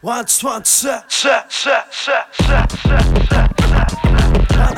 Once, once, uh, set, set, set, set, set, set, Once,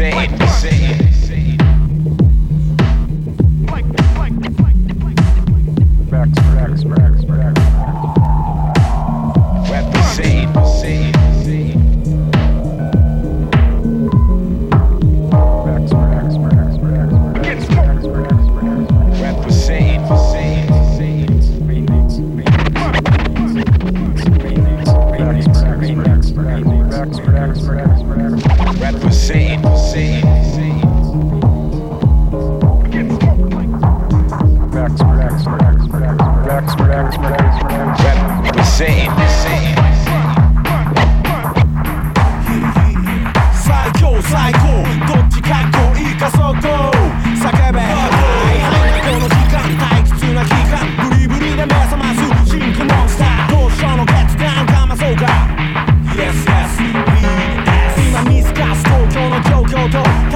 saying, saying. 今見透かす東京の状況と。